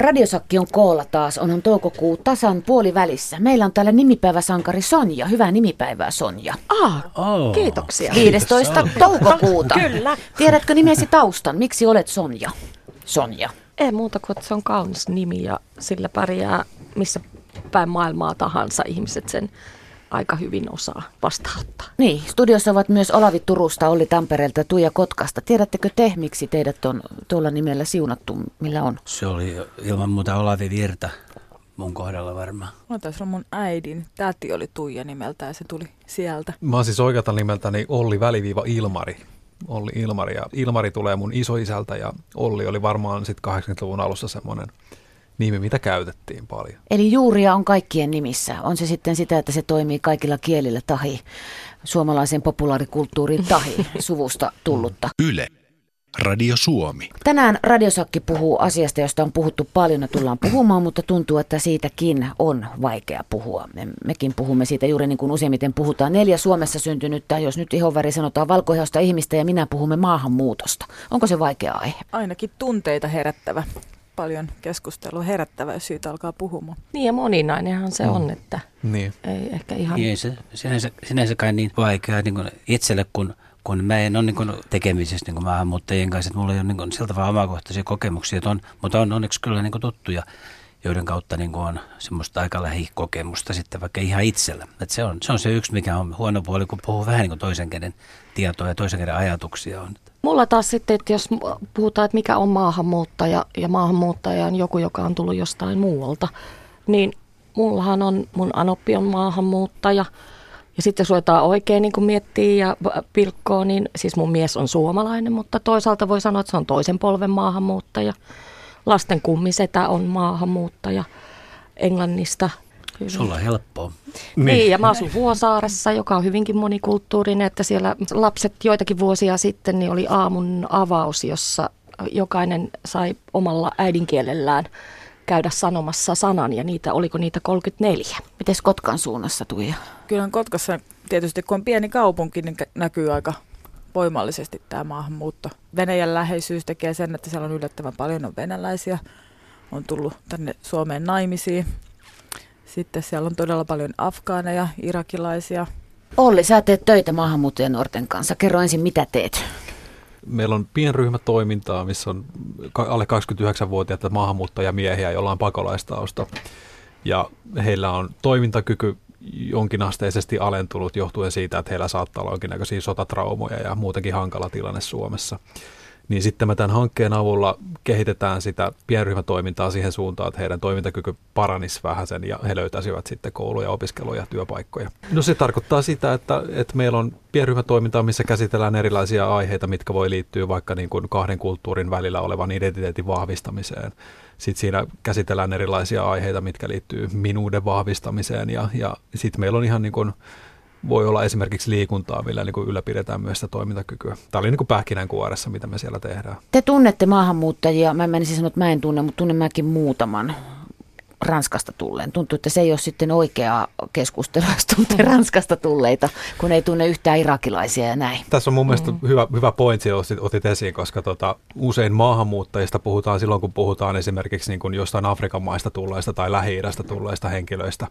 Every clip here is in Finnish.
Radiosakki on koolla taas, onhan toukokuu tasan puoli välissä. Meillä on täällä nimipäiväsankari Sonja. Hyvää nimipäivää Sonja. Ah, oh. kiitoksia. 15. toukokuuta. Kyllä. Tiedätkö nimesi taustan? Miksi olet Sonja? Sonja. Ei muuta kuin, että se on kaunis nimi ja sillä pärjää missä päin maailmaa tahansa ihmiset sen aika hyvin osaa vastaanottaa. Niin, studiossa ovat myös Olavi Turusta, Olli Tampereelta ja Tuija Kotkasta. Tiedättekö te, miksi teidät on tuolla nimellä siunattu, millä on? Se oli ilman muuta Olavi Virta mun kohdalla varmaan. No tässä on mun äidin. Täti oli Tuija nimeltä ja se tuli sieltä. Mä oon siis oikealta nimeltäni Olli väliviiva Ilmari. Olli Ilmari ja Ilmari tulee mun isoisältä ja Olli oli varmaan sitten 80-luvun alussa semmoinen nimi, mitä käytettiin paljon. Eli juuria on kaikkien nimissä. On se sitten sitä, että se toimii kaikilla kielillä tahi, suomalaisen populaarikulttuurin tahi, suvusta tullutta. Yle. Radio Suomi. Tänään Radiosakki puhuu asiasta, josta on puhuttu paljon ja tullaan puhumaan, mutta tuntuu, että siitäkin on vaikea puhua. Me, mekin puhumme siitä juuri niin kuin useimmiten puhutaan. Neljä Suomessa syntynyttä, jos nyt ihonväri sanotaan valkoihosta ihmistä ja minä puhumme maahanmuutosta. Onko se vaikea aihe? Ainakin tunteita herättävä paljon keskustelua herättävä, jos siitä alkaa puhumaan. Niin ja moninainenhan se mm. on, että niin. ei ehkä ihan... Niin, ei se sinänsä, sinänsä kai niin vaikea niin kuin itselle, kun, kun mä en ole niin kuin tekemisissä niin kuin maahanmuuttajien kanssa, että mulla ei ole niin kuin, siltä vaan omakohtaisia kokemuksia, että on, mutta on onneksi kyllä niin kuin tuttuja, joiden kautta niin kuin on semmoista aika lähikokemusta sitten vaikka ihan itsellä. Että se, on, se on se yksi, mikä on huono puoli, kun puhuu vähän niin kuin toisen käden tietoa ja toisen käden ajatuksia on. Mulla taas sitten, että jos puhutaan, että mikä on maahanmuuttaja ja maahanmuuttaja on joku, joka on tullut jostain muualta, niin mullahan on, mun anoppi on maahanmuuttaja. Ja sitten jos ruvetaan oikein niin miettiä ja pilkkoa, niin siis mun mies on suomalainen, mutta toisaalta voi sanoa, että se on toisen polven maahanmuuttaja. Lasten kummisetä on maahanmuuttaja Englannista Kyllä. Sulla on helppoa. Niin. niin, ja mä asun Vuosaaressa, joka on hyvinkin monikulttuurinen, että siellä lapset joitakin vuosia sitten niin oli aamun avaus, jossa jokainen sai omalla äidinkielellään käydä sanomassa sanan, ja niitä, oliko niitä 34? Miten Kotkan suunnassa, Tuija? Kyllä Kotkassa tietysti, kun on pieni kaupunki, niin näkyy aika voimallisesti tämä maahanmuutto. Venäjän läheisyys tekee sen, että siellä on yllättävän paljon on venäläisiä, on tullut tänne Suomeen naimisiin sitten siellä on todella paljon afgaaneja, irakilaisia. Olli, sä teet töitä maahanmuuttajien nuorten kanssa. Kerro ensin, mitä teet? Meillä on pienryhmätoimintaa, missä on alle 29-vuotiaita maahanmuuttajamiehiä, joilla on pakolaistausta. Ja heillä on toimintakyky jonkinasteisesti alentunut johtuen siitä, että heillä saattaa olla jonkinnäköisiä sotatraumoja ja muutenkin hankala tilanne Suomessa niin sitten me tämän hankkeen avulla kehitetään sitä pienryhmätoimintaa siihen suuntaan, että heidän toimintakyky paranisi vähän sen ja he löytäisivät sitten kouluja, opiskeluja, työpaikkoja. No se tarkoittaa sitä, että, että meillä on pienryhmätoimintaa, missä käsitellään erilaisia aiheita, mitkä voi liittyä vaikka niin kuin kahden kulttuurin välillä olevan identiteetin vahvistamiseen. Sitten siinä käsitellään erilaisia aiheita, mitkä liittyy minuuden vahvistamiseen ja, ja sitten meillä on ihan niin kuin voi olla esimerkiksi liikuntaa, millä niin kuin ylläpidetään myös sitä toimintakykyä. Tämä oli niin kuin pähkinänkuoressa, mitä me siellä tehdään. Te tunnette maahanmuuttajia, mä menisin sanoa, että mä en tunne, mutta tunnen mäkin muutaman. Ranskasta tulleen. Tuntuu, että se ei ole sitten oikeaa keskustelua, jos tuntee Ranskasta tulleita, kun ei tunne yhtään irakilaisia ja näin. Tässä on mun mielestä mm. hyvä, hyvä pointsi, jos otit esiin, koska tota, usein maahanmuuttajista puhutaan silloin, kun puhutaan esimerkiksi niin kuin jostain Afrikan maista tulleista tai Lähi-idästä tulleista henkilöistä.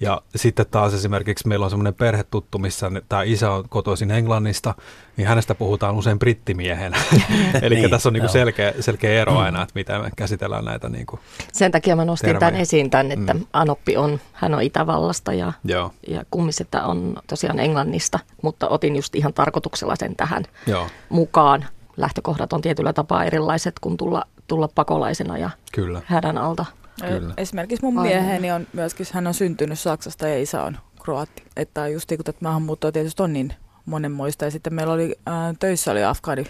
Ja sitten taas esimerkiksi meillä on semmoinen perhetuttu, missä tämä isä on kotoisin Englannista, niin hänestä puhutaan usein brittimiehenä. Eli niin, tässä on niinku selkeä, selkeä ero aina, että miten me käsitellään näitä niinku Sen takia mä nostin termejä. tämän esiin tämän, että mm. Anoppi on, hän on Itävallasta ja, Joo. ja kummisetta on tosiaan Englannista, mutta otin just ihan tarkoituksella sen tähän Joo. mukaan. Lähtökohdat on tietyllä tapaa erilaiset kuin tulla, tulla pakolaisena ja Kyllä. hädän alta. Kyllä. Esimerkiksi mun mieheni on myöskin, hän on syntynyt Saksasta ja isä on kroatti. Että just kun tätä maahanmuuttoa tietysti on niin monenmoista. Ja sitten meillä oli ää, töissä oli afgaani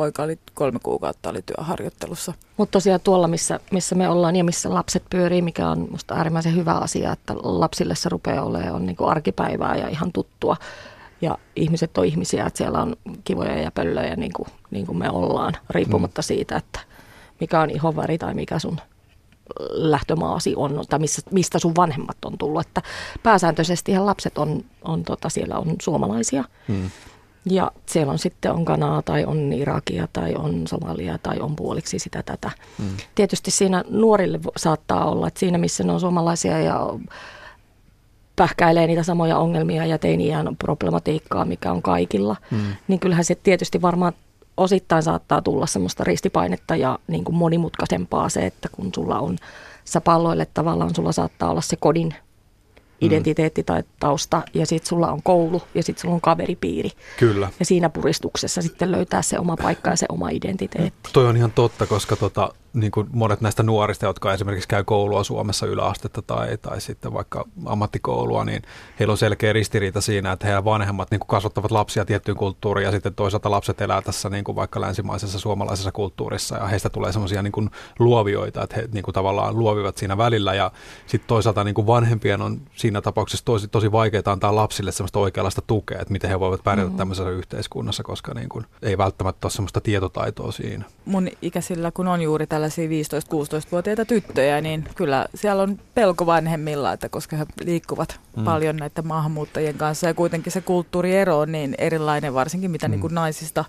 poika oli kolme kuukautta oli työharjoittelussa. Mutta tosiaan tuolla, missä, missä me ollaan ja missä lapset pyörii, mikä on minusta äärimmäisen hyvä asia, että lapsille se rupeaa olemaan on niinku arkipäivää ja ihan tuttua. Ja ihmiset on ihmisiä, että siellä on kivoja ja pöllöjä niin kuin, niin kuin me ollaan, riippumatta mm. siitä, että mikä on ihonväri tai mikä sun lähtömaasi on, tai missä, mistä sun vanhemmat on tullut. Että pääsääntöisesti ihan lapset on, on tota, siellä on suomalaisia. Hmm. Ja siellä on sitten on Ganaa tai on Irakia tai on Somalia tai on puoliksi sitä tätä. Mm. Tietysti siinä nuorille saattaa olla, että siinä missä ne on suomalaisia ja pähkäilee niitä samoja ongelmia ja teiniään problematiikkaa, mikä on kaikilla, mm. niin kyllähän se tietysti varmaan osittain saattaa tulla semmoista ristipainetta ja niin kuin monimutkaisempaa se, että kun sulla on, sä palloille tavallaan, sulla saattaa olla se kodin Mm. identiteetti tai tausta ja sitten sulla on koulu ja sitten sulla on kaveripiiri. Kyllä. Ja siinä puristuksessa sitten löytää se oma paikka ja se oma identiteetti. Toi on ihan totta, koska tota, niin kuin monet näistä nuorista, jotka esimerkiksi käy koulua Suomessa yläastetta tai, tai sitten vaikka ammattikoulua, niin heillä on selkeä ristiriita siinä, että heidän vanhemmat niin kuin kasvattavat lapsia tiettyyn kulttuuriin ja sitten toisaalta lapset elää tässä niin kuin vaikka länsimaisessa suomalaisessa kulttuurissa ja heistä tulee semmoisia niin luovioita, että he niin kuin tavallaan luovivat siinä välillä ja sitten toisaalta niin kuin vanhempien on siinä tapauksessa tosi, tosi vaikeaa antaa lapsille semmoista oikeanlaista tukea, että miten he voivat pärjätä mm. tämmöisessä yhteiskunnassa, koska niin kuin ei välttämättä ole semmoista tietotaitoa siinä. Mun ikäisillä, kun on juuri tällaisia 15-16-vuotiaita tyttöjä, niin kyllä siellä on pelko vanhemmilla, että koska he liikkuvat mm. paljon näiden maahanmuuttajien kanssa ja kuitenkin se kulttuuriero on niin erilainen, varsinkin mitä mm. niin kuin naisista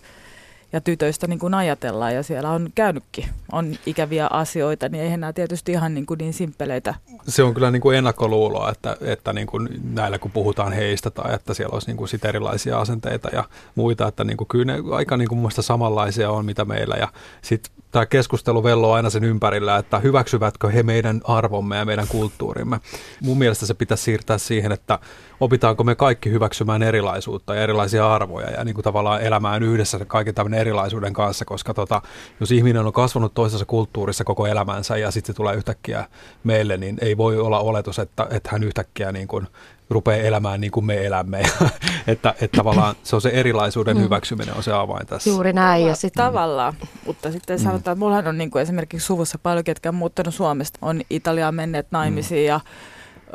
ja tytöistä niin kuin ajatellaan ja siellä on käynytkin, on ikäviä asioita, niin eihän nämä tietysti ihan niin, kuin niin simppeleitä. Se on kyllä niin kuin ennakkoluuloa, että, että niin kuin näillä kun puhutaan heistä tai että siellä olisi niin kuin sit erilaisia asenteita ja muita, että niin kuin kyllä ne aika niin kuin samanlaisia on mitä meillä ja sitten tämä keskustelu velloo aina sen ympärillä, että hyväksyvätkö he meidän arvomme ja meidän kulttuurimme. Mun mielestä se pitäisi siirtää siihen, että opitaanko me kaikki hyväksymään erilaisuutta ja erilaisia arvoja ja niin kuin tavallaan elämään yhdessä kaiken tämän erilaisuuden kanssa, koska tota, jos ihminen on kasvanut toisessa kulttuurissa koko elämänsä ja sitten se tulee yhtäkkiä meille, niin ei voi olla oletus, että, että hän yhtäkkiä niin kuin rupeaa elämään niin kuin me elämme. että, että tavallaan se on se erilaisuuden mm. hyväksyminen on se avain tässä. Juuri näin. Ja sit... Tavallaan, mutta sitten mm. sanotaan, että mullahan on niin kuin esimerkiksi suvussa paljon, ketkä on muuttanut Suomesta, on Italiaan menneet naimisiin mm. ja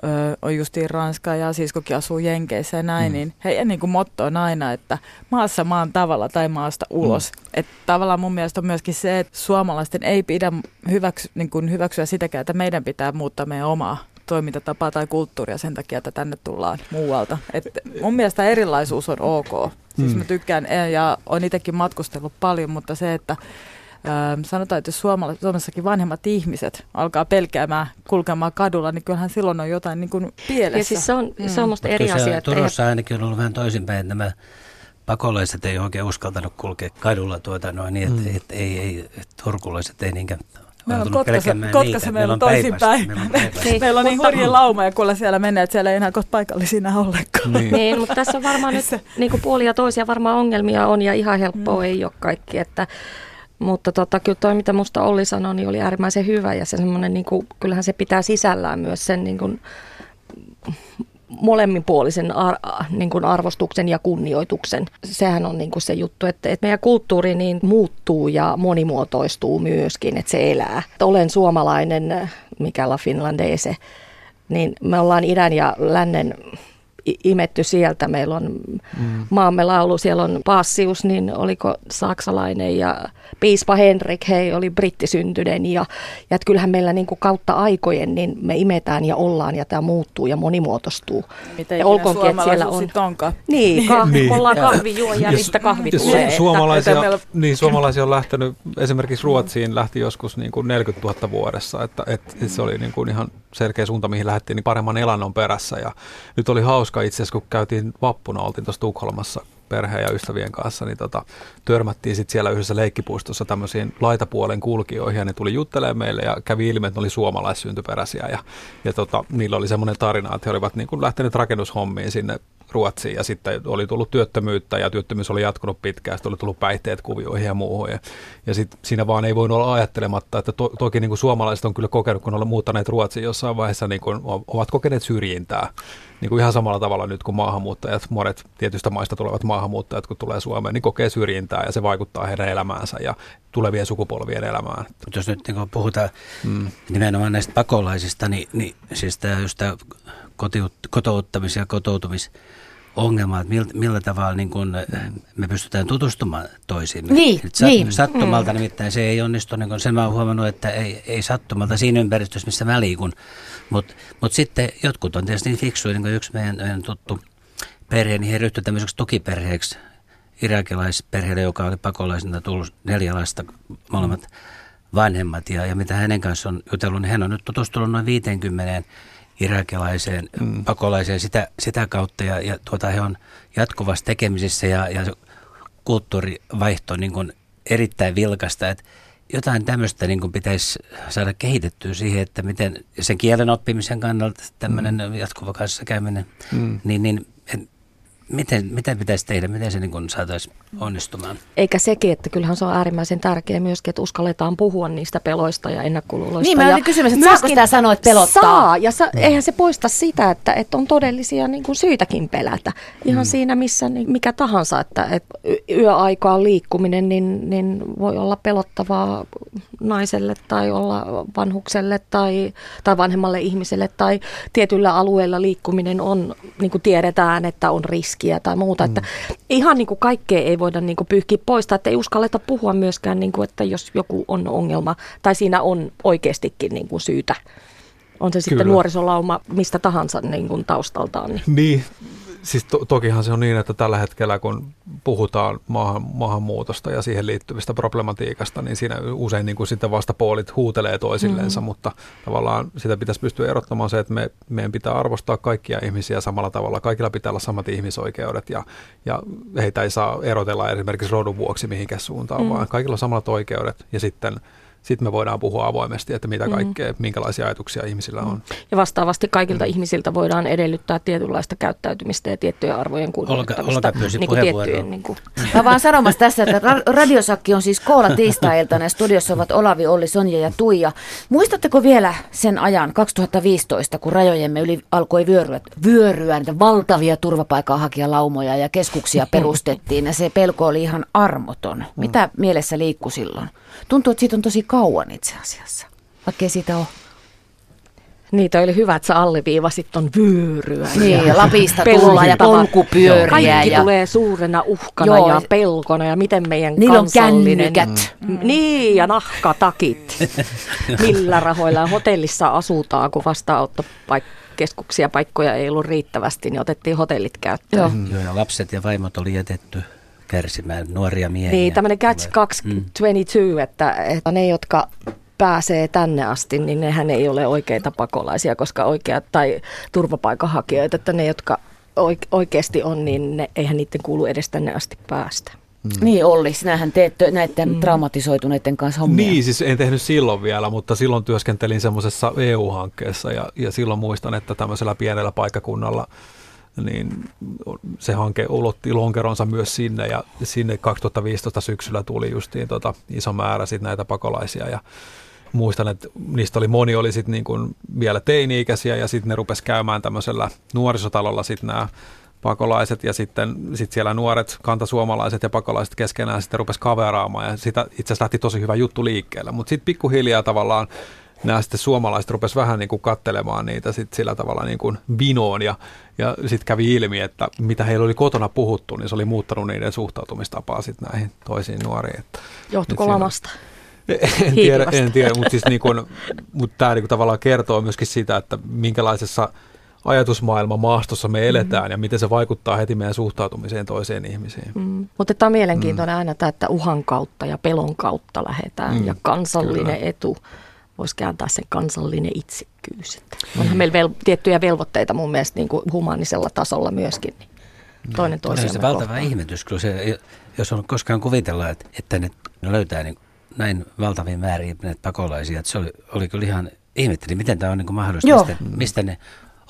ö, on justiin Ranska ja siskokin asuu Jenkeissä ja näin, mm. niin heidän niin kuin motto on aina, että maassa maan tavalla tai maasta ulos. Mm. Että tavallaan mun mielestä on myöskin se, että suomalaisten ei pidä hyväksy, niin kuin hyväksyä sitäkään, että meidän pitää muuttaa meidän omaa toimintatapaa tai kulttuuria sen takia, että tänne tullaan muualta. Et mun mielestä erilaisuus on ok. Siis mm. mä tykkään ja on itsekin matkustellut paljon, mutta se, että sanotaan, että jos Suomessakin vanhemmat ihmiset alkaa pelkäämään kulkemaan kadulla, niin kyllähän silloin on jotain niin kuin pielessä. Ja siis se on, mm. se on musta eri asia. Turussa eihän... ainakin on ollut vähän toisinpäin, että nämä pakolaiset ei oikein uskaltanut kulkea kadulla tuota noin, niin, että mm. et, ei, ei, et turkulaiset ei niinkään Meillä on Kotkassa, Kotkassa meillä on toisinpäin. Meillä on, niin, meillä on niin hurja lauma ja kuule siellä menee, että siellä ei enää kohta paikallisia enää ollenkaan. Niin. niin, mutta tässä on varmaan nyt niin kuin puolia toisia varmaan ongelmia on ja ihan helppoa mm. ei ole kaikki. Että mutta tota, kyllä toi, mitä musta Olli sanoi, niin oli äärimmäisen hyvä ja se semmoinen, niin kuin, kyllähän se pitää sisällään myös sen niin kuin, molemminpuolisen ar, niin kuin arvostuksen ja kunnioituksen. Sehän on niin kuin se juttu, että, että meidän kulttuuri niin muuttuu ja monimuotoistuu myöskin, että se elää. Olen suomalainen, mikä la finlandese, niin me ollaan idän ja lännen imetty sieltä. Meillä on mm. maamme laulu, siellä on Passius, niin oliko saksalainen ja piispa Henrik, hei, oli brittisyntyinen ja, ja että kyllähän meillä niin kuin kautta aikojen niin me imetään ja ollaan ja tämä muuttuu ja monimuotoistuu. Mitä ja olkoonkin, että siellä on... onkaan. Niin, kah- niin. ollaan kahvijuojia, mistä kahvi ja tulee. Su- suomalaisia, meillä... niin, suomalaisia on lähtenyt, esimerkiksi Ruotsiin lähti joskus niin kuin 40 000 vuodessa, että, että se oli niin kuin ihan selkeä suunta, mihin lähdettiin, niin paremman elannon perässä. Ja nyt oli hauska itse asiassa, kun käytiin vappuna, oltiin tuossa Tukholmassa perheen ja ystävien kanssa, niin tota, törmättiin sitten siellä yhdessä leikkipuistossa tämmöisiin laitapuolen kulkijoihin ja ne tuli juttelemaan meille ja kävi ilmi, että ne oli suomalaissyntyperäisiä ja, ja tota, niillä oli semmoinen tarina, että he olivat niin lähteneet rakennushommiin sinne Ruotsiin ja sitten oli tullut työttömyyttä ja työttömyys oli jatkunut pitkään, sitten oli tullut päihteet kuvioihin ja muuhun. Ja, ja sitten siinä vaan ei voinut olla ajattelematta, että to, toki niin kuin suomalaiset on kyllä kokenut, kun ovat muuttaneet Ruotsiin jossain vaiheessa, niin kuin, ovat kokeneet syrjintää. Niin kuin ihan samalla tavalla nyt kuin maahanmuuttajat, monet tietystä maista tulevat maahanmuuttajat, kun tulee Suomeen, niin kokee syrjintää ja se vaikuttaa heidän elämäänsä ja tulevien sukupolvien elämään. Mutta jos nyt niin puhutaan mm. nimenomaan näistä pakolaisista, niin, niin siis tämä just tämä kotouttamis- ja kotoutumis- ongelma, että millä, millä tavalla niin kun me pystytään tutustumaan toisiimme. Niin, sat, niin. Sattumalta mm. nimittäin se ei onnistu, niin kun sen mä oon huomannut, että ei, ei sattumalta siinä ympäristössä, missä mä liikun. Mutta mut sitten jotkut on tietysti niin fiksuja, niin kuin yksi meidän, meidän tuttu perhe, niin he ryhtyivät tämmöiseksi tukiperheeksi irakilaisperheelle, joka oli pakolaisena tullut neljä lasta, molemmat vanhemmat. Ja, ja mitä hänen kanssa on jutellut, niin hän on nyt tutustunut noin 50 irakilaiseen mm. pakolaiseen sitä, sitä kautta. Ja, ja tuota, he on jatkuvasti tekemisissä ja, ja kulttuurivaihto niin kuin erittäin vilkasta. Että jotain tämmöistä niin kuin pitäisi saada kehitettyä siihen, että miten sen kielen oppimisen kannalta tämmöinen mm. jatkuva kanssakäyminen, mm. niin, niin Miten, miten pitäisi tehdä, miten se niin saataisiin onnistumaan? Eikä sekin, että kyllähän se on äärimmäisen tärkeää myöskin, että uskalletaan puhua niistä peloista ja ennakkoluuloista. Niin, mä olin kysymys, että saako sitä sanoa, että pelottaa? Saa, ja sa, eihän se poista sitä, että, että on todellisia niin kuin syytäkin pelätä. Ihan mm. siinä, missä niin, mikä tahansa, että, että yöaikaan liikkuminen niin, niin voi olla pelottavaa naiselle tai olla vanhukselle tai, tai vanhemmalle ihmiselle tai tietyllä alueella liikkuminen on, niin kuin tiedetään, että on riskiä tai muuta. Mm. Että ihan niin kuin kaikkea ei voida niin kuin pyyhkiä pois, että ei uskalleta puhua myöskään, niin kuin, että jos joku on ongelma tai siinä on oikeastikin niin kuin syytä. On se sitten Kyllä. nuorisolauma mistä tahansa niin kuin taustaltaan. Niin. niin, siis to, tokihan se on niin, että tällä hetkellä kun puhutaan maahan, maahanmuutosta ja siihen liittyvistä problematiikasta, niin siinä usein niin kuin sitten vastapuolit huutelee toisillensa, mm-hmm. mutta tavallaan sitä pitäisi pystyä erottamaan se, että me, meidän pitää arvostaa kaikkia ihmisiä samalla tavalla. Kaikilla pitää olla samat ihmisoikeudet ja, ja heitä ei saa erotella esimerkiksi rodun vuoksi mihinkään suuntaan, mm-hmm. vaan kaikilla on samat oikeudet ja sitten – sitten me voidaan puhua avoimesti, että mitä mm. kaikkea, mm. minkälaisia ajatuksia ihmisillä on. Ja vastaavasti kaikilta mm. ihmisiltä voidaan edellyttää tietynlaista käyttäytymistä ja tiettyjä arvojen kunnioittamista. Niin kuin tiettyjen, niin kuin. Mä vaan sanomassa tässä, että Radiosakki on siis koolla tiistai-iltana ja studiossa ovat Olavi, Olli, Sonja ja Tuija. Muistatteko vielä sen ajan 2015, kun rajojemme yli alkoi vyöryä, vyöryä niitä valtavia turvapaikanhakijalaumoja ja keskuksia perustettiin ja se pelko oli ihan armoton. Mitä mielessä liikkui silloin? Tuntuu, että siitä on tosi kauan itse asiassa, vaikkei siitä ole Niitä oli hyvä, että sä alleviivasit ton vyöryä. Niin, ja Lapista tullaan ja polkupyöriä. Kaikki ja... tulee suurena uhkana Joo. ja pelkona ja miten meidän Niillä kansallinen... on kännykät. Mm. Niin, ja nahkatakit. Millä rahoilla hotellissa asutaan, kun vastaanottokeskuksia paikkoja ei ollut riittävästi, niin otettiin hotellit käyttöön. Joo. Mm. Joo, ja lapset ja vaimot oli jätetty kärsimään nuoria miehiä. Niin, tämmöinen catch 22, mm. että, että ne, jotka pääsee tänne asti, niin nehän ei ole oikeita pakolaisia, koska oikeat tai turvapaikanhakijoita, että ne, jotka oikeasti on, niin ne, eihän niiden kuulu edes tänne asti päästä. Mm. Niin Olli, sinähän teet näiden mm. traumatisoituneiden kanssa hommia. Niin, siis en tehnyt silloin vielä, mutta silloin työskentelin semmoisessa EU-hankkeessa ja, ja silloin muistan, että tämmöisellä pienellä paikkakunnalla – niin se hanke ulotti lonkeronsa myös sinne ja sinne 2015 syksyllä tuli justiin tota iso määrä sit näitä pakolaisia ja muistan, että niistä oli moni oli sit niin kuin vielä teini-ikäisiä ja sitten ne rupes käymään tämmöisellä nuorisotalolla sitten nämä pakolaiset ja sitten sit siellä nuoret kantasuomalaiset ja pakolaiset keskenään sitten rupes kaveraamaan ja sitä itse asiassa lähti tosi hyvä juttu liikkeelle, mutta sitten pikkuhiljaa tavallaan nämä sitten suomalaiset rupes vähän niin kuin kattelemaan niitä sit sillä tavalla niin kuin vinoon ja, ja sitten kävi ilmi, että mitä heillä oli kotona puhuttu, niin se oli muuttanut niiden suhtautumistapaa sitten näihin toisiin nuoriin. Että Johtuiko lamasta? En tiedä, en tiedä mutta siis niin kuin, mutta tämä niin kuin tavallaan kertoo myöskin sitä, että minkälaisessa ajatusmaailma maastossa me eletään mm. ja miten se vaikuttaa heti meidän suhtautumiseen toiseen ihmisiin. Mm. Mutta tämä on mielenkiintoinen mm. aina, että uhan kautta ja pelon kautta lähdetään mm. ja kansallinen Kyllä. etu voisi kääntää sen kansallinen itsekkyys. Onhan mm. meillä vel, tiettyjä velvoitteita mun mielestä niin kuin humanisella tasolla myöskin. Niin toinen toisiaan. Se valtava kohtaan. ihmetys, kun se, jos on koskaan kuvitella, että, että ne, ne löytää niin, näin valtavia määriä näitä pakolaisia, että se oli, oli kyllä ihan ihmettelin, miten tämä on niin kuin mahdollista, mistä, mistä ne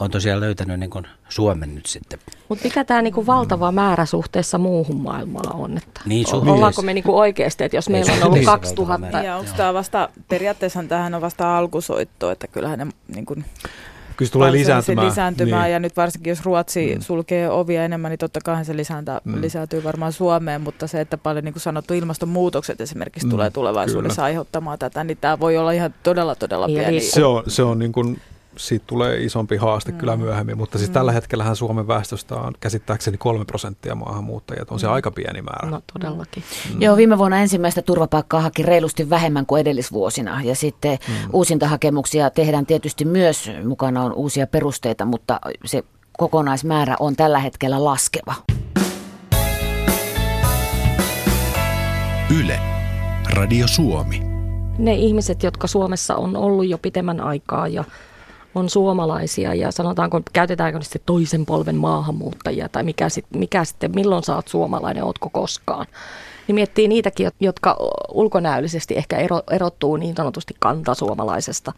on tosiaan löytänyt niin kuin Suomen nyt sitten. Mutta mikä tämä niin valtava määrä suhteessa muuhun maailmaan on? Että niin, suhteessa. Ollaanko me niin oikeasti, että jos meillä on ollut 2000... Ja onko tämä vasta, periaatteessa tähän on vasta alkusoitto, että kyllähän ne niin kuin Kyllä se tulee lisääntymään. lisääntymään niin. ja nyt varsinkin jos Ruotsi mm. sulkee ovia enemmän, niin totta kai se lisääntä, mm. lisääntyy varmaan Suomeen, mutta se, että paljon niin kuin sanottu ilmastonmuutokset esimerkiksi mm. tulee tulevaisuudessa Kyllä. aiheuttamaan tätä, niin tämä voi olla ihan todella todella pieni. Se on, se on niin kuin siitä tulee isompi haaste mm. kyllä myöhemmin, mutta siis mm. tällä hetkellähän Suomen väestöstä on käsittääkseni kolme prosenttia maahanmuuttajia, että on se mm. aika pieni määrä. No todellakin. Mm. Joo, viime vuonna ensimmäistä turvapaikkaa haki reilusti vähemmän kuin edellisvuosina ja sitten mm. uusintahakemuksia tehdään tietysti myös, mukana on uusia perusteita, mutta se kokonaismäärä on tällä hetkellä laskeva. Yle, Radio Suomi. Ne ihmiset, jotka Suomessa on ollut jo pitemmän aikaa ja on suomalaisia ja sanotaanko, käytetäänkö sitten toisen polven maahanmuuttajia tai mikä, sit, mikä sitten, milloin sä oot suomalainen, ootko koskaan. Niin miettii niitäkin, jotka ulkonäöllisesti ehkä ero, erottuu niin sanotusti kantasuomalaisesta.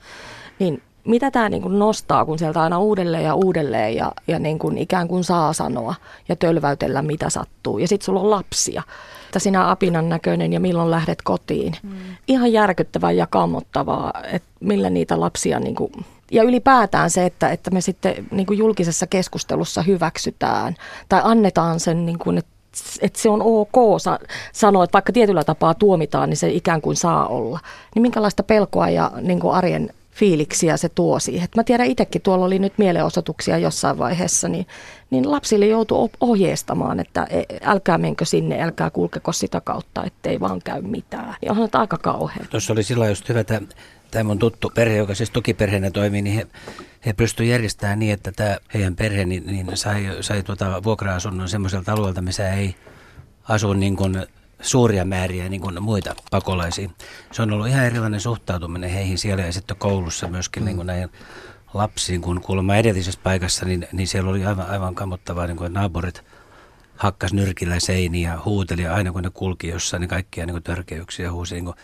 Niin mitä tämä niin nostaa, kun sieltä aina uudelleen ja uudelleen ja, ja niin kuin ikään kuin saa sanoa ja tölväytellä mitä sattuu. Ja sitten sulla on lapsia, että sinä apinan näköinen ja milloin lähdet kotiin. Mm. Ihan järkyttävää ja kammottavaa, että millä niitä lapsia niin kuin ja ylipäätään se, että, että me sitten niin kuin julkisessa keskustelussa hyväksytään tai annetaan sen, niin kuin, että, että se on ok sanoa, että vaikka tietyllä tapaa tuomitaan, niin se ikään kuin saa olla. Niin minkälaista pelkoa ja niin kuin arjen fiiliksiä se tuo siihen. Mä tiedän itsekin, tuolla oli nyt mielenosoituksia jossain vaiheessa, niin, niin lapsille joutuu ohjeistamaan, että e, älkää menkö sinne, älkää kulkeko sitä kautta, ettei vaan käy mitään. Ja onhan aika kauhean. Tuossa oli silloin just hyvä tämä, tämä mun tuttu perhe, joka siis tukiperheenä toimii, niin he, he pystyivät järjestämään niin, että tämä heidän perhe niin, niin sai, sai tuota vuokra-asunnon semmoiselta alueelta, missä ei asu niin kuin suuria määriä niin kuin muita pakolaisia. Se on ollut ihan erilainen suhtautuminen heihin siellä ja sitten koulussa myöskin mm. niin kuin näihin lapsiin, kun kuulemma edellisessä paikassa, niin, niin siellä oli aivan, aivan kammottavaa, niin kuin naapurit hakkas nyrkillä seiniä ja huuteli aina kun ne kulki jossain, niin kaikkia niin kuin törkeyksiä huusi niin kuin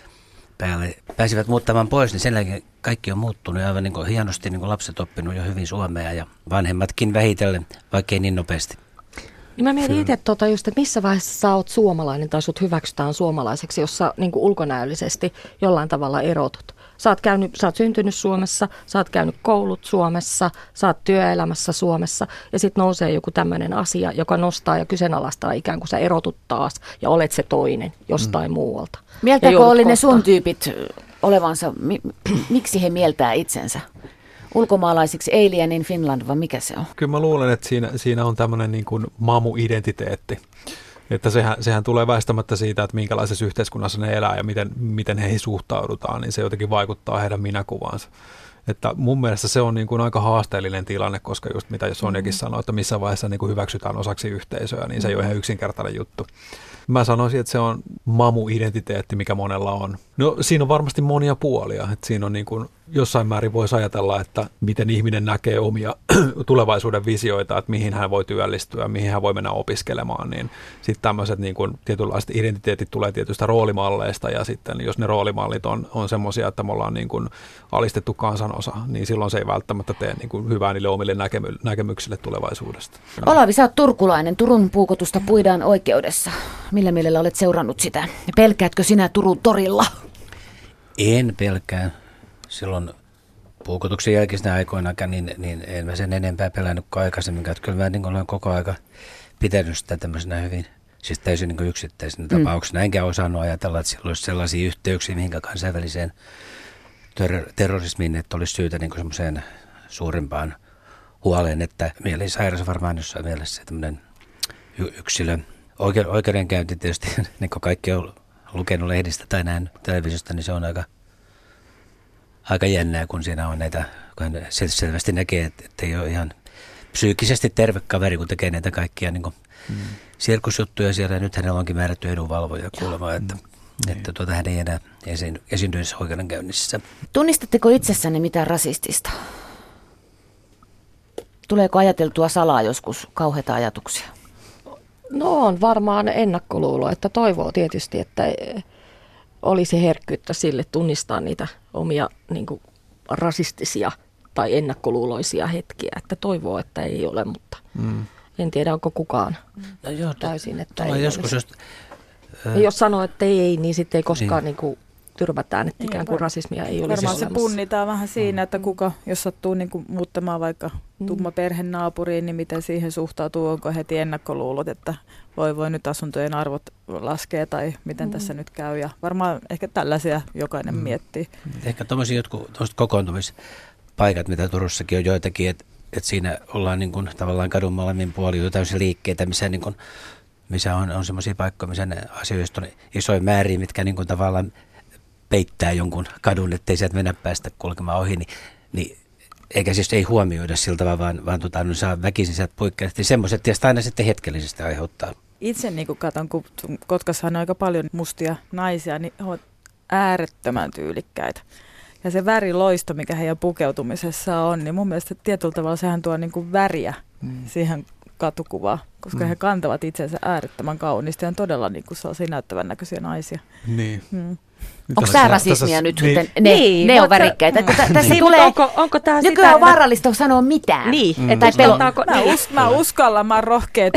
päälle. Pääsivät muuttamaan pois, niin sen jälkeen kaikki on muuttunut ja aivan niin kuin hienosti niin kuin lapset oppinut jo hyvin suomea ja vanhemmatkin vähitellen, vaikkei niin nopeasti. Niin mä mietin itse tota just, että missä vaiheessa sä oot suomalainen tai sut hyväksytään suomalaiseksi, jos sä niin ulkonäöllisesti jollain tavalla erotut. Sä oot, käynyt, sä oot syntynyt Suomessa, sä oot käynyt koulut Suomessa, sä oot työelämässä Suomessa ja sitten nousee joku tämmöinen asia, joka nostaa ja kyseenalaistaa ikään kuin sä erotut taas ja olet se toinen jostain mm. muualta. Mieltäkö oli ne sun tyypit olevansa, mi, miksi he mieltää itsensä? Ulkomaalaisiksi Alien in Finland, vai mikä se on? Kyllä mä luulen, että siinä, siinä on tämmöinen niin kuin mamu-identiteetti. Että sehän, sehän tulee väistämättä siitä, että minkälaisessa yhteiskunnassa ne elää ja miten, miten heihin suhtaudutaan, niin se jotenkin vaikuttaa heidän minäkuvaansa. Että mun mielestä se on niin kuin aika haasteellinen tilanne, koska just mitä Sonjakin mm. sanoi, että missä vaiheessa niin kuin hyväksytään osaksi yhteisöä, niin se ei ole ihan yksinkertainen juttu. Mä sanoisin, että se on mamu-identiteetti, mikä monella on. No siinä on varmasti monia puolia. Että siinä on niin kuin, jossain määrin voisi ajatella, että miten ihminen näkee omia tulevaisuuden visioita, että mihin hän voi työllistyä, mihin hän voi mennä opiskelemaan. Niin sitten tämmöiset niin kuin, tietynlaiset identiteetit tulee tietystä roolimalleista ja sitten jos ne roolimallit on, on semmoisia, että me ollaan niin kuin alistettu kansanosa, niin silloin se ei välttämättä tee niin kuin hyvää niille omille näkemy- näkemyksille tulevaisuudesta. Olavi, sä oot turkulainen. Turun puukotusta puidaan oikeudessa. Millä mielellä olet seurannut sitä? Pelkäätkö sinä Turun torilla? En pelkää. Silloin puukotuksen jälkeisenä aikoina, niin, niin en mä sen enempää pelännyt kuin aikaisemmin. Että kyllä mä niin olen koko aika pitänyt sitä tämmöisenä hyvin, siis täysin niin yksittäisenä mm. tapauksena. Enkä osannut ajatella, että sillä olisi sellaisia yhteyksiä mihinkä kansainväliseen ter- terrorismiin, että olisi syytä niin semmoiseen suurempaan huoleen, että mielisairas varmaan jossain mielessä tämmöinen yksilö Oike- oikeudenkäynti tietysti, niin kuin kaikki on lukenut lehdistä tai näin televisiosta, niin se on aika, aika jännää, kun siinä on näitä, kun hän selvästi näkee, että, ei ole ihan psyykkisesti terve kaveri, kun tekee näitä kaikkia niin kuin mm. sirkusjuttuja siellä. Ja nyt hänellä onkin määrätty edunvalvoja kuulemma, että, mm. että tuota, hän ei enää esiin, esiintyisi oikeudenkäynnissä. Tunnistatteko itsessänne mitään rasistista? Tuleeko ajateltua salaa joskus kauheita ajatuksia? No on varmaan ennakkoluulo, että toivoo tietysti, että olisi herkkyyttä sille tunnistaa niitä omia niin kuin, rasistisia tai ennakkoluuloisia hetkiä, että toivoo, että ei ole, mutta mm. en tiedä, onko kukaan no joo, täysin, että ei joskus, jos, ja jos sanoo, että ei, niin sitten ei koskaan niin. Niin kuin, tyrmätään, että ikään kuin rasismia ei olisi Varmaan se punnitaan vähän siinä, että kuka, jos sattuu niin kuin muuttamaan vaikka mm. tumma perhe naapuriin, niin miten siihen suhtautuu, onko heti ennakkoluulot, että voi voi nyt asuntojen arvot laskee tai miten mm. tässä nyt käy. Ja varmaan ehkä tällaisia jokainen mm. miettii. Ehkä tuommoisia jotkut kokoontumispaikat, mitä Turussakin on joitakin, että että siinä ollaan niin kuin, tavallaan kadun molemmin puolin täysin liikkeitä, missä, niin kuin, missä on, on semmoisia paikkoja, missä ne asioista on isoja määriä, mitkä niin kuin, tavallaan peittää jonkun kadun, ettei sieltä mennä päästä kulkemaan ohi, niin, niin eikä siis ei huomioida siltä, vaan, vaan tota, no saa väkisin sieltä poikkeaa. Semmoiset tietysti aina sitten hetkellisesti aiheuttaa itse niin kun katson, kun Kotkassa on aika paljon mustia naisia, niin he ovat äärettömän tyylikkäitä. Ja se väriloisto, mikä heidän pukeutumisessa on, niin mun mielestä tietyllä tavalla sehän tuo niin kuin väriä mm. siihen katukuvaan, koska mm. he kantavat itsensä äärettömän kauniisti ja on todella niin kuin sellaisia näyttävän näköisiä naisia. Niin. Mm. Onko tämä rasismia nyt? Niin. Ne, niin, ne on värikkäitä. Mm. Tässä niin. tulee, onko, onko tämä nykyään sitä, on vaarallista sanoa mitään. Niin. Mm. Tai pelottaako, mä, niin. us, mä uskallan, mä oon rohkea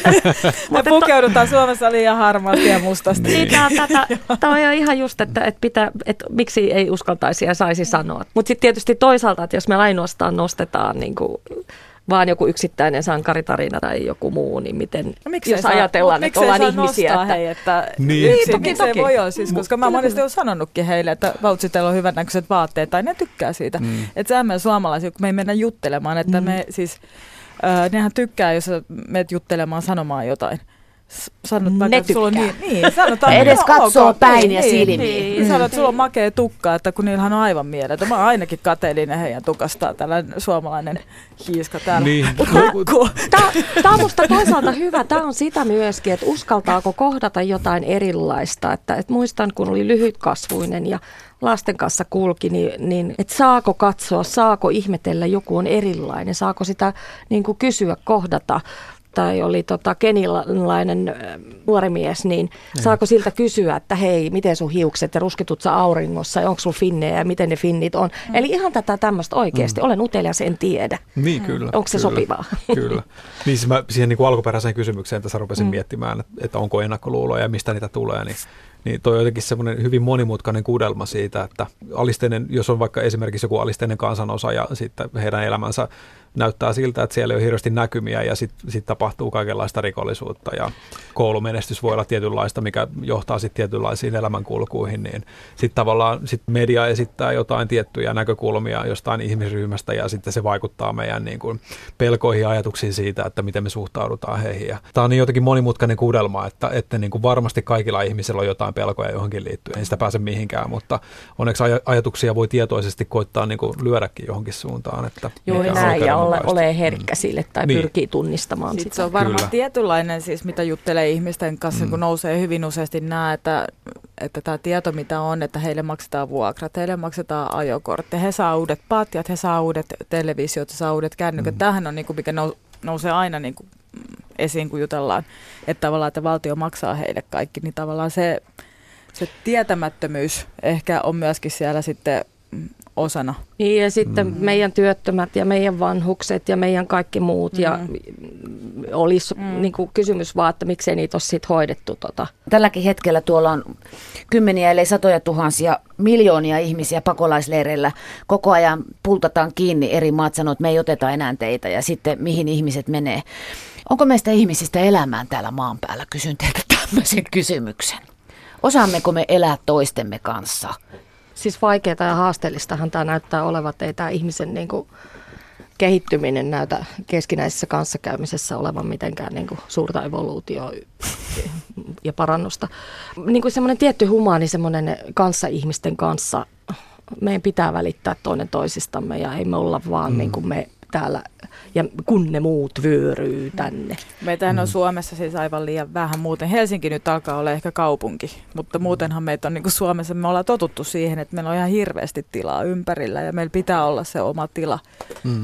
Me pukeudutaan Suomessa liian harmaasti ja mustasti. Niin, tämä on jo ihan just, että, että, pitää, että miksi ei uskaltaisi ja saisi sanoa. Mutta sitten tietysti toisaalta, että jos me ainoastaan nostetaan niin kuin vaan joku yksittäinen sankaritarina tai joku muu, niin miten, no, jos saa, ajatellaan, että ollaan ihmisiä. Että... Hei, että niin. Yksin, toki, toki. voi olla, siis, koska mä monesti olen sanonutkin heille, että vautsitella on hyvät näköiset vaatteet, tai ne tykkää siitä. Mm. Että sehän meidän suomalaisia, kun me ei mennä juttelemaan, että mm. me siis, äh, nehän tykkää, jos menet juttelemaan sanomaan jotain sanot vaikka, että sulla on niin, niin sanotaan, Edes no, katsoo okay, päin niin, ja silmiin. Niin, niin. Sanot, että sulla on makea tukka, että kun niillähän on aivan mieletön. Mä ainakin kateellinen heidän tukastaan, tällainen suomalainen hiiska täällä. Niin. Tämä on musta toisaalta hyvä. Tämä on sitä myöskin, että uskaltaako kohdata jotain erilaista. Että, että muistan, kun oli lyhytkasvuinen ja lasten kanssa kulki, niin, niin että saako katsoa, saako ihmetellä, joku on erilainen, saako sitä niin kuin kysyä, kohdata tai oli tota kenilainen nuori mies, niin mm. saako siltä kysyä, että hei, miten sun hiukset ja ruskitut sä auringossa ja onko sulla finnejä ja miten ne finnit on. Mm. Eli ihan tätä tämmöistä oikeasti. Mm. Olen utelias, en tiedä. Niin, kyllä. Onko se kyllä, sopivaa? Kyllä. Niin siis mä siihen niin kuin alkuperäiseen kysymykseen tässä rupesin mm. miettimään, että, että onko ennakkoluuloja ja mistä niitä tulee, niin niin toi on jotenkin semmoinen hyvin monimutkainen kuudelma siitä, että alisteinen, jos on vaikka esimerkiksi joku alisteinen kansanosa ja sitten heidän elämänsä näyttää siltä, että siellä ei ole hirveästi näkymiä ja sitten sit tapahtuu kaikenlaista rikollisuutta ja koulumenestys voi olla tietynlaista, mikä johtaa sitten tietynlaisiin elämänkulkuihin, niin sitten tavallaan sit media esittää jotain tiettyjä näkökulmia jostain ihmisryhmästä ja sitten se vaikuttaa meidän niin kuin pelkoihin ja ajatuksiin siitä, että miten me suhtaudutaan heihin. Tämä on niin jotenkin monimutkainen kuudelma, että, että niin kuin varmasti kaikilla ihmisillä on jotain pelkoja johonkin liittyen, ei sitä pääse mihinkään, mutta onneksi aj- ajatuksia voi tietoisesti koittaa niin kuin lyödäkin johonkin suuntaan. Että Juuri näin, ja ole, ole herkkä sille tai niin. pyrkii tunnistamaan Sitten sitä. Se on varmaan Kyllä. tietynlainen, siis mitä juttelee ihmisten kanssa, mm. kun nousee hyvin useasti nämä, että, että tämä tieto mitä on, että heille maksetaan vuokrat, heille maksetaan ajokortti, he saa uudet patjat, he saa uudet televisiot, he saa uudet kännykät. Mm. Tämähän on niin kuin, mikä nousee aina niin kuin esiin, kun jutellaan, että tavallaan, että valtio maksaa heille kaikki, niin tavallaan se, se tietämättömyys ehkä on myöskin siellä sitten osana. Niin ja sitten mm. meidän työttömät ja meidän vanhukset ja meidän kaikki muut mm. ja olisi mm. niin kuin kysymys vaan, että miksei niitä ole sit hoidettu. Tota. Tälläkin hetkellä tuolla on kymmeniä ellei satoja tuhansia miljoonia ihmisiä pakolaisleireillä. Koko ajan pultataan kiinni eri maat sanoo, että me ei oteta enää teitä ja sitten mihin ihmiset menee. Onko meistä ihmisistä elämään täällä maan päällä? Kysyn teiltä tämmöisen kysymyksen. Osaammeko me elää toistemme kanssa? siis vaikeaa ja haasteellistahan tämä näyttää olevan, ei tämä ihmisen niin kuin, kehittyminen näytä keskinäisessä kanssakäymisessä olevan mitenkään niin kuin, suurta evoluutio ja parannusta. Niin kuin semmoinen tietty humaani semmoinen ihmisten kanssa, meidän pitää välittää toinen toisistamme ja ei me olla vaan mm. niin kuin me täällä, ja kun ne muut vyöryy tänne. Meitähän mm. on Suomessa siis aivan liian vähän muuten. Helsinki nyt alkaa olla ehkä kaupunki, mutta muutenhan meitä on niin kuin Suomessa, me ollaan totuttu siihen, että meillä on ihan hirveästi tilaa ympärillä ja meillä pitää olla se oma tila. Mm.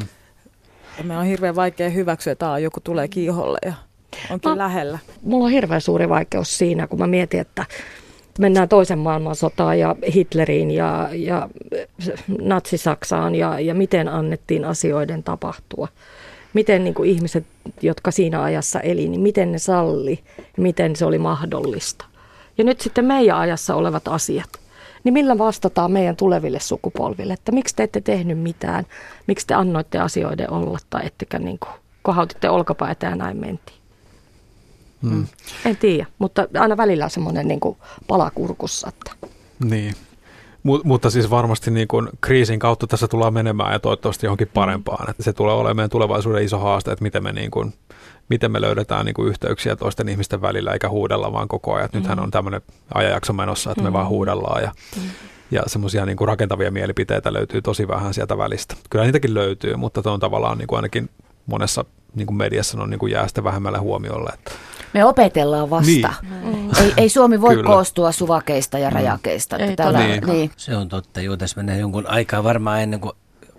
Ja meillä on hirveän vaikea hyväksyä, että joku tulee kiiholle ja onkin no, lähellä. Mulla on hirveän suuri vaikeus siinä, kun mä mietin, että mennään toisen maailmansotaan ja Hitleriin ja, ja Natsi-Saksaan ja, ja miten annettiin asioiden tapahtua. Miten niin kuin ihmiset, jotka siinä ajassa eli, niin miten ne salli miten se oli mahdollista. Ja nyt sitten meidän ajassa olevat asiat. Niin millä vastataan meidän tuleville sukupolville, että miksi te ette tehnyt mitään, miksi te annoitte asioiden olla tai ettekä niin kuin kohautitte olkapäitä ja näin mentiin. Hmm. En tiedä, mutta aina välillä on semmoinen niin pala kurkussa. Että. Niin, Mut, mutta siis varmasti niin kuin kriisin kautta tässä tullaan menemään ja toivottavasti johonkin parempaan. Että se tulee olemaan meidän tulevaisuuden iso haaste, että miten me, niin kuin, miten me löydetään niin kuin yhteyksiä toisten ihmisten välillä eikä huudella vaan koko ajan. Että nythän mm. on tämmöinen ajanjakso menossa, että me mm. vaan huudellaan ja, mm. ja semmoisia niin rakentavia mielipiteitä löytyy tosi vähän sieltä välistä. Kyllä niitäkin löytyy, mutta se on tavallaan niin kuin ainakin monessa niin kuin mediassa on niin kuin jää sitten vähemmälle huomiolle. Että Me opetellaan vasta. Niin. Ei, ei Suomi voi Kyllä. koostua suvakeista ja rajakeista. Ei Että täällä, todellakaan. niin. Se on totta. Joo, tässä menee jonkun aikaa varmaan ennen kuin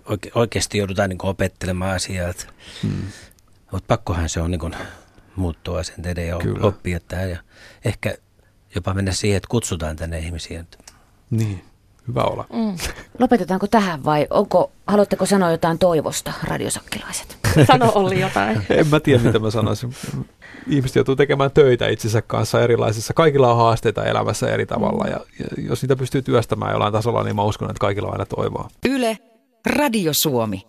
oike- oikeasti joudutaan niin opettelemaan asiaa. Hmm. Mutta pakkohan se on niin muuttua asenteiden ja Kyllä. oppia tähän. Ja ehkä jopa mennä siihen, että kutsutaan tänne ihmisiä. Niin, hyvä olla. Lopetetaanko tähän vai onko, haluatteko sanoa jotain toivosta, radiosakkilaiset? Sano Olli jotain. En mä tiedä, mitä mä sanoisin. Ihmiset joutuu tekemään töitä itsensä kanssa erilaisissa. Kaikilla on haasteita elämässä eri tavalla ja, ja jos niitä pystyy työstämään jollain tasolla, niin mä uskon, että kaikilla on aina toivoa. Yle, Radio Suomi.